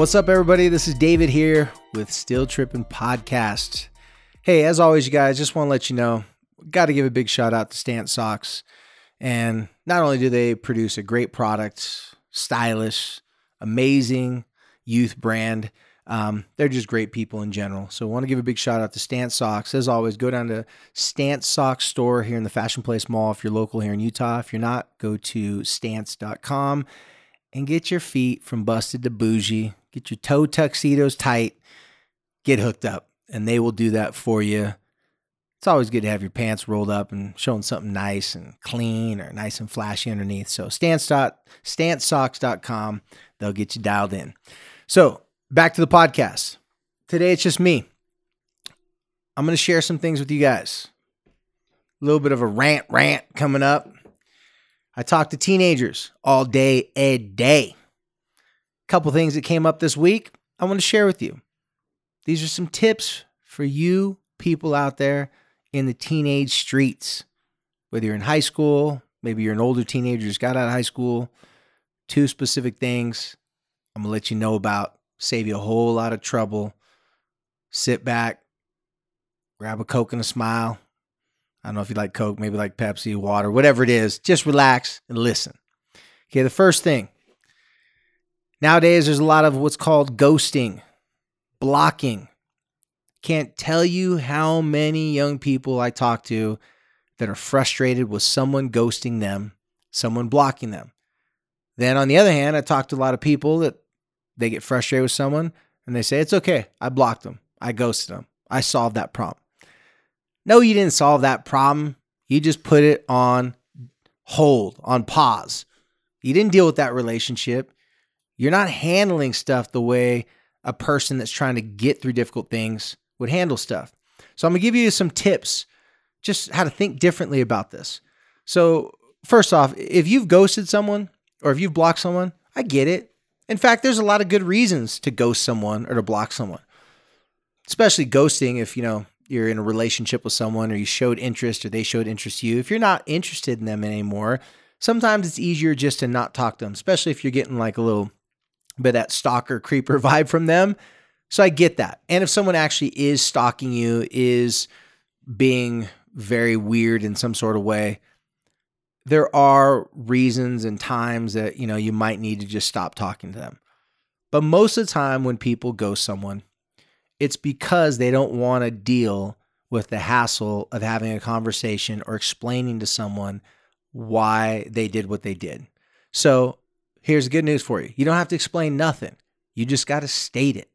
What's up, everybody? This is David here with Still Tripping Podcast. Hey, as always, you guys, just want to let you know, got to give a big shout out to Stance Socks. And not only do they produce a great product, stylish, amazing youth brand, um, they're just great people in general. So I want to give a big shout out to Stance Socks. As always, go down to Stance Socks store here in the Fashion Place Mall if you're local here in Utah. If you're not, go to stance.com and get your feet from busted to bougie. Get your toe tuxedos tight. Get hooked up, and they will do that for you. It's always good to have your pants rolled up and showing something nice and clean or nice and flashy underneath. So stance dot stancesocks.com, they'll get you dialed in. So back to the podcast. Today it's just me. I'm going to share some things with you guys. A little bit of a rant rant coming up. I talk to teenagers all day, a day. Couple things that came up this week I want to share with you. These are some tips for you people out there in the teenage streets. Whether you're in high school, maybe you're an older teenager, just got out of high school. Two specific things I'm going to let you know about, save you a whole lot of trouble. Sit back, grab a Coke and a smile. I don't know if you like Coke, maybe like Pepsi, water, whatever it is. Just relax and listen. Okay, the first thing. Nowadays, there's a lot of what's called ghosting, blocking. Can't tell you how many young people I talk to that are frustrated with someone ghosting them, someone blocking them. Then, on the other hand, I talk to a lot of people that they get frustrated with someone and they say, It's okay. I blocked them. I ghosted them. I solved that problem. No, you didn't solve that problem. You just put it on hold, on pause. You didn't deal with that relationship. You're not handling stuff the way a person that's trying to get through difficult things would handle stuff. So I'm going to give you some tips just how to think differently about this. So, first off, if you've ghosted someone or if you've blocked someone, I get it. In fact, there's a lot of good reasons to ghost someone or to block someone. Especially ghosting if, you know, you're in a relationship with someone or you showed interest or they showed interest to you. If you're not interested in them anymore, sometimes it's easier just to not talk to them, especially if you're getting like a little bit that stalker creeper vibe from them. So I get that. And if someone actually is stalking you, is being very weird in some sort of way, there are reasons and times that, you know, you might need to just stop talking to them. But most of the time when people ghost someone, it's because they don't want to deal with the hassle of having a conversation or explaining to someone why they did what they did. So here's good news for you. You don't have to explain nothing. You just got to state it.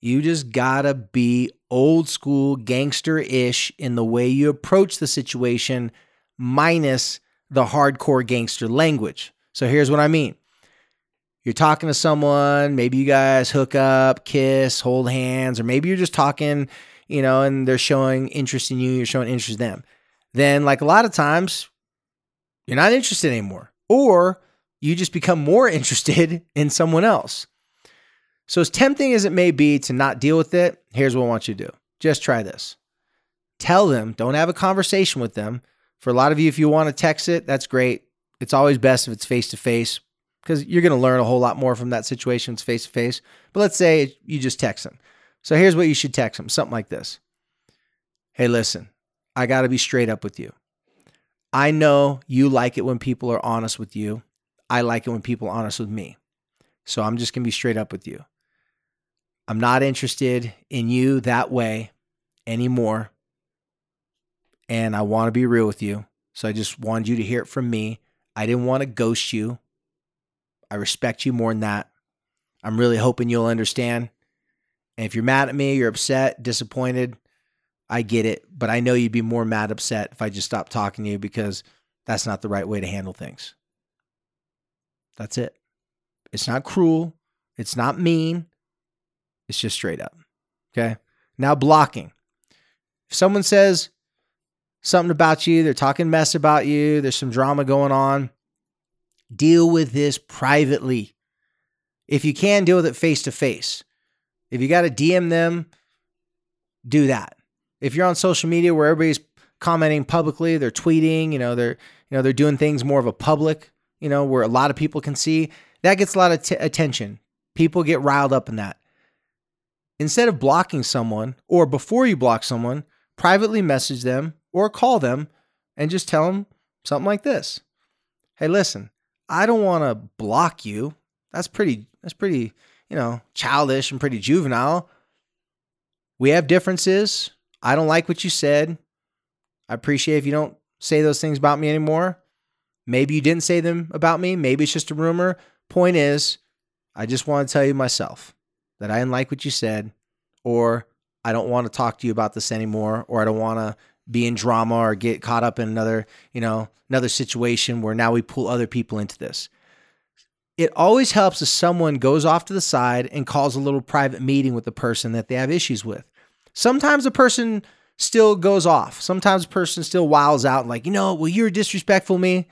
You just gotta be old school gangster ish in the way you approach the situation, minus the hardcore gangster language. So here's what I mean you're talking to someone, maybe you guys hook up, kiss, hold hands, or maybe you're just talking, you know, and they're showing interest in you, you're showing interest in them. Then, like a lot of times, you're not interested anymore, or you just become more interested in someone else. So, as tempting as it may be to not deal with it, here's what I want you to do just try this. Tell them, don't have a conversation with them. For a lot of you, if you want to text it, that's great. It's always best if it's face to face because you're going to learn a whole lot more from that situation. It's face to face. But let's say you just text them. So, here's what you should text them something like this Hey, listen, I got to be straight up with you. I know you like it when people are honest with you. I like it when people are honest with me. So I'm just going to be straight up with you. I'm not interested in you that way anymore. And I want to be real with you. So I just wanted you to hear it from me. I didn't want to ghost you. I respect you more than that. I'm really hoping you'll understand. And if you're mad at me, you're upset, disappointed, I get it. But I know you'd be more mad, upset if I just stopped talking to you because that's not the right way to handle things. That's it. It's not cruel. It's not mean. It's just straight up. Okay. Now, blocking. If someone says something about you, they're talking mess about you, there's some drama going on, deal with this privately. If you can, deal with it face to face. If you got to DM them, do that. If you're on social media where everybody's commenting publicly, they're tweeting, you know, they're you know, they're doing things more of a public, you know, where a lot of people can see, that gets a lot of t- attention People get riled up in that. Instead of blocking someone, or before you block someone, privately message them or call them and just tell them something like this Hey, listen, I don't want to block you. That's pretty, that's pretty, you know, childish and pretty juvenile. We have differences. I don't like what you said. I appreciate if you don't say those things about me anymore. Maybe you didn't say them about me. Maybe it's just a rumor. Point is, I just want to tell you myself that I didn't like what you said, or I don't want to talk to you about this anymore, or I don't want to be in drama or get caught up in another, you know, another situation where now we pull other people into this. It always helps if someone goes off to the side and calls a little private meeting with the person that they have issues with. Sometimes a person still goes off. Sometimes a person still wiles out like, you know, well, you're disrespectful to me.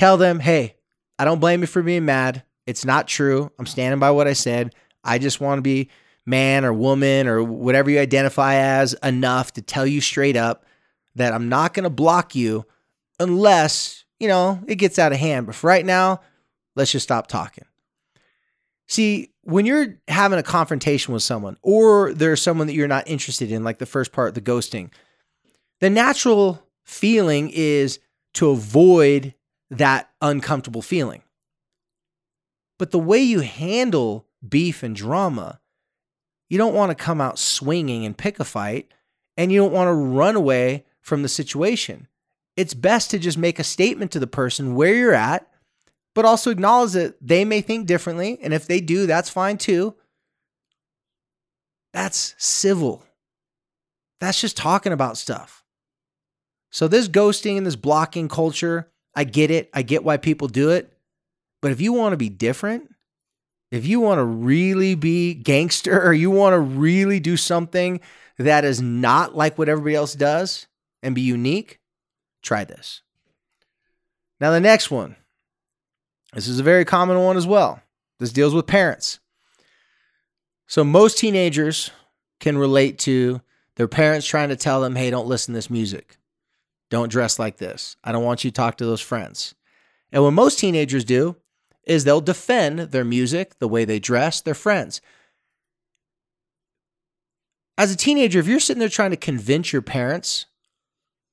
Tell them, hey, I don't blame you for being mad. It's not true. I'm standing by what I said. I just want to be man or woman or whatever you identify as enough to tell you straight up that I'm not going to block you unless, you know, it gets out of hand. But for right now, let's just stop talking. See, when you're having a confrontation with someone or there's someone that you're not interested in, like the first part, the ghosting, the natural feeling is to avoid that uncomfortable feeling. But the way you handle beef and drama, you don't want to come out swinging and pick a fight, and you don't want to run away from the situation. It's best to just make a statement to the person where you're at, but also acknowledge that they may think differently. And if they do, that's fine too. That's civil. That's just talking about stuff. So, this ghosting and this blocking culture, I get it. I get why people do it. But if you want to be different, if you want to really be gangster or you want to really do something that is not like what everybody else does, and be unique, try this. Now, the next one. This is a very common one as well. This deals with parents. So, most teenagers can relate to their parents trying to tell them, hey, don't listen to this music. Don't dress like this. I don't want you to talk to those friends. And what most teenagers do is they'll defend their music, the way they dress, their friends. As a teenager, if you're sitting there trying to convince your parents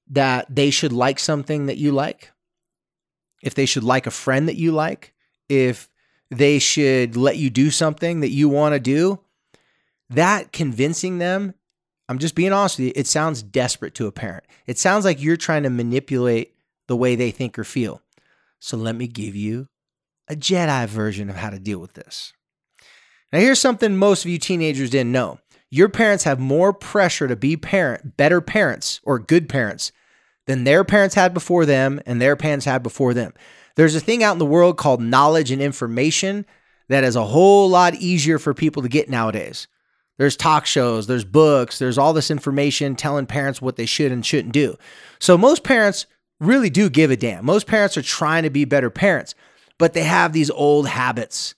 that they should like something that you like, if they should like a friend that you like, if they should let you do something that you want to do, that convincing them, I'm just being honest with you, it sounds desperate to a parent. It sounds like you're trying to manipulate the way they think or feel. So let me give you a Jedi version of how to deal with this. Now, here's something most of you teenagers didn't know. Your parents have more pressure to be parent, better parents or good parents than their parents had before them and their parents had before them. There's a thing out in the world called knowledge and information that is a whole lot easier for people to get nowadays. There's talk shows, there's books, there's all this information telling parents what they should and shouldn't do. So most parents really do give a damn. Most parents are trying to be better parents, but they have these old habits.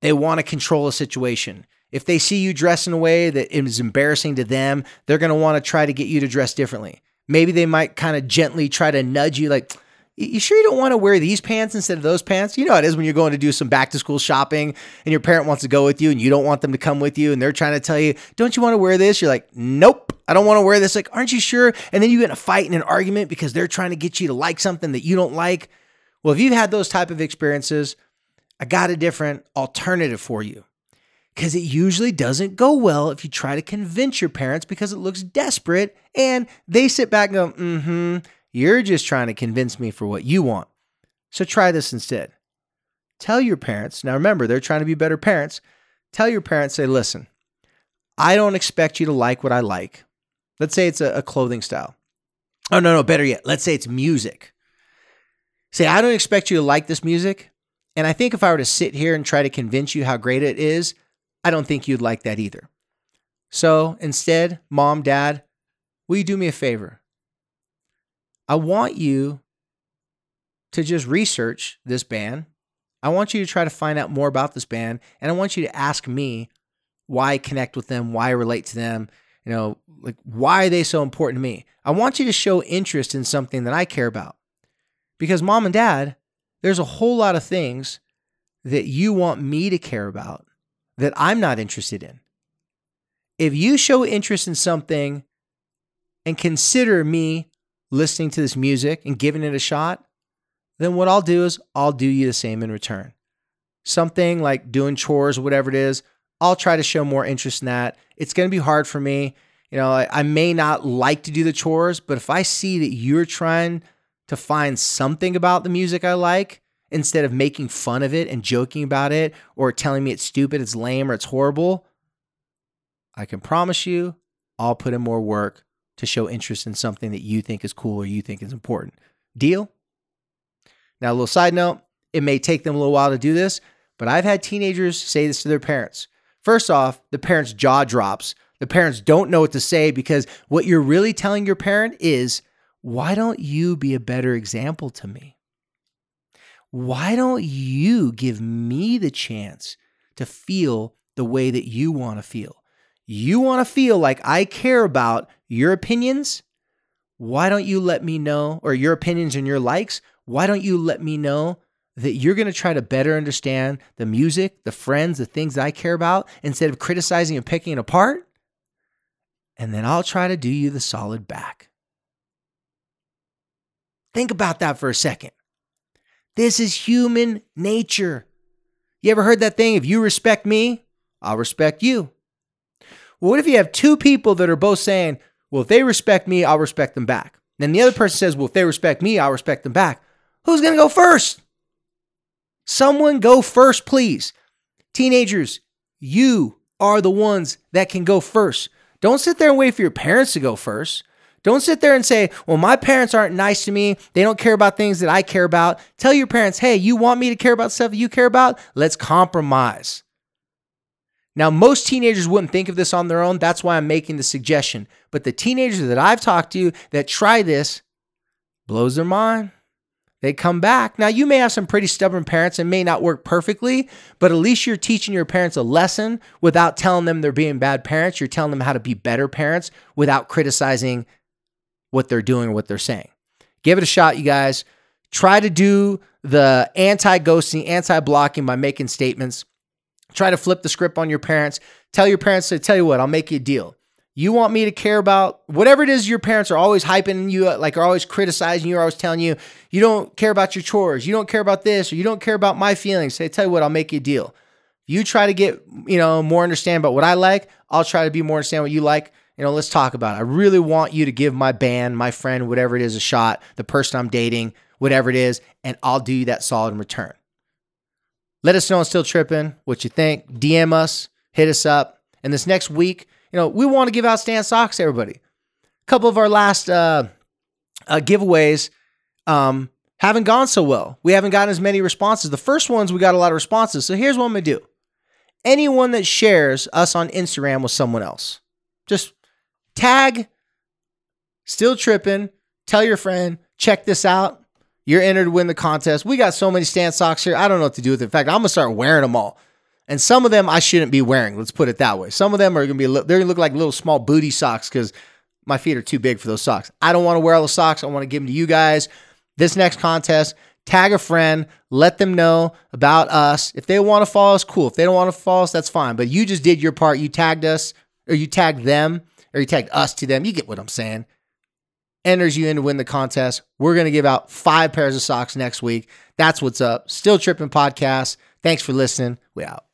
They want to control a situation. If they see you dress in a way that is embarrassing to them, they're going to want to try to get you to dress differently. Maybe they might kind of gently try to nudge you, like, you sure you don't want to wear these pants instead of those pants? You know how it is when you're going to do some back to school shopping and your parent wants to go with you and you don't want them to come with you and they're trying to tell you, don't you want to wear this? You're like, nope, I don't want to wear this. Like, aren't you sure? And then you get in a fight and an argument because they're trying to get you to like something that you don't like. Well, if you've had those type of experiences, I got a different alternative for you because it usually doesn't go well if you try to convince your parents because it looks desperate and they sit back and go, mm hmm, you're just trying to convince me for what you want. So try this instead. Tell your parents, now remember, they're trying to be better parents. Tell your parents, say, listen, I don't expect you to like what I like. Let's say it's a, a clothing style. Oh, no, no, better yet, let's say it's music. Say, I don't expect you to like this music. And I think if I were to sit here and try to convince you how great it is, I don't think you'd like that either. So instead, mom, dad, will you do me a favor? I want you to just research this band. I want you to try to find out more about this band, and I want you to ask me why I connect with them, why I relate to them, you know, like why are they so important to me? I want you to show interest in something that I care about. Because mom and dad, there's a whole lot of things that you want me to care about that I'm not interested in. If you show interest in something and consider me listening to this music and giving it a shot, then what I'll do is I'll do you the same in return. Something like doing chores or whatever it is, I'll try to show more interest in that. It's going to be hard for me. You know, I, I, may not like to do the chores, but if I see that you're trying to find something about the music I like instead of making fun of it and joking about it or telling me it's stupid, it's lame, or it's horrible, I can promise you I'll put in more work to show interest in something that you think is cool or you think is important. Deal? Now, a little side note it may take them a little while to do this, but I've had teenagers say this to their parents. First off, the parents' jaw drops. The parents don't know what to say because what you're really telling your parent is, why don't you be a better example to me? Why don't you give me the chance to feel the way that you want to feel? You want to feel like I care about your opinions? Why don't you let me know, or your opinions and your likes? Why don't you let me know that you're going to try to better understand the music, the friends, the things I care about instead of criticizing and picking it apart? And then I'll try to do you the solid back. Think about that for a second. This is human nature. You ever heard that thing? If you respect me, I'll respect you. Well, what if you have two people that are both saying, well, if they respect me, I'll respect them back? Then the other person says, well, if they respect me, I'll respect them back. Who's going to go first? Someone go first, please. Teenagers, you are the ones that can go first. Don't sit there and wait for your parents to go first. Don't sit there and say, well, my parents aren't nice to me. They don't care about things that I care about. Tell your parents, hey, you want me to care about stuff that you care about? Let's compromise. Now, most teenagers wouldn't think of this on their own. That's why I'm making the suggestion. But the teenagers that I've talked to that try this blows their mind. They come back. Now, you may have some pretty stubborn parents and may not work perfectly, but at least you're teaching your parents a lesson without telling them they're being bad parents. You're telling them how to be better parents without criticizing what they're doing or what they're saying. Give it a shot, you guys. Try to do the anti ghosting, anti blocking by making statements. Try to flip the script on your parents. Tell your parents to tell you what, I'll make you a deal. You want me to care about whatever it is your parents are always hyping you, like are always criticizing you, are always telling you, you don't care about your chores, you don't care about this, or you don't care about my feelings. Say, tell you what, I'll make you a deal. You try to get, you know, more understand about what I like. I'll try to be more understand what you like. You know, let's talk about it. I really want you to give my band, my friend, whatever it is, a shot, the person I'm dating, whatever it is, and I'll do you that solid in return. Let us know I'm still tripping, what you think. DM us, hit us up. And this next week, you know, we want to give out Stance socks to everybody. A couple of our last uh, uh, giveaways um, haven't gone so well. We haven't gotten as many responses. The first ones, we got a lot of responses. So here's what I'm going to do anyone that shares us on Instagram with someone else, just tag still tripping, tell your friend, check this out. You're entered to win the contest. We got so many Stance socks here. I don't know what to do with it. In fact, I'm gonna start wearing them all. And some of them I shouldn't be wearing. Let's put it that way. Some of them are gonna be they're gonna look like little small booty socks because my feet are too big for those socks. I don't want to wear all the socks. I want to give them to you guys. This next contest, tag a friend, let them know about us. If they want to follow us, cool. If they don't want to follow us, that's fine. But you just did your part. You tagged us, or you tagged them, or you tagged us to them. You get what I'm saying enters you in to win the contest. We're going to give out five pairs of socks next week. That's what's up. Still Tripping Podcast. Thanks for listening. We out.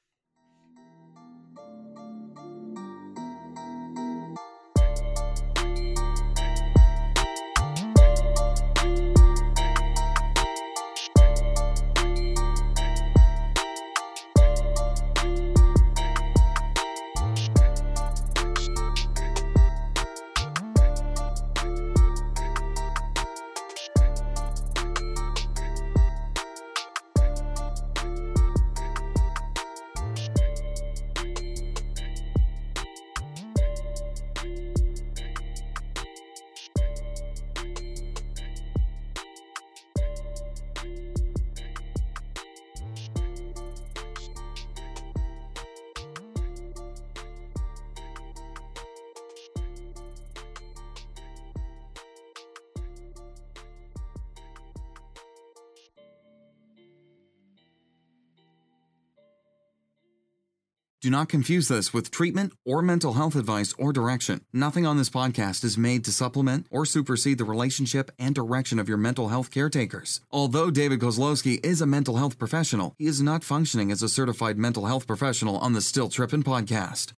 Do not confuse this with treatment or mental health advice or direction. Nothing on this podcast is made to supplement or supersede the relationship and direction of your mental health caretakers. Although David Kozlowski is a mental health professional, he is not functioning as a certified mental health professional on the Still Trippin' podcast.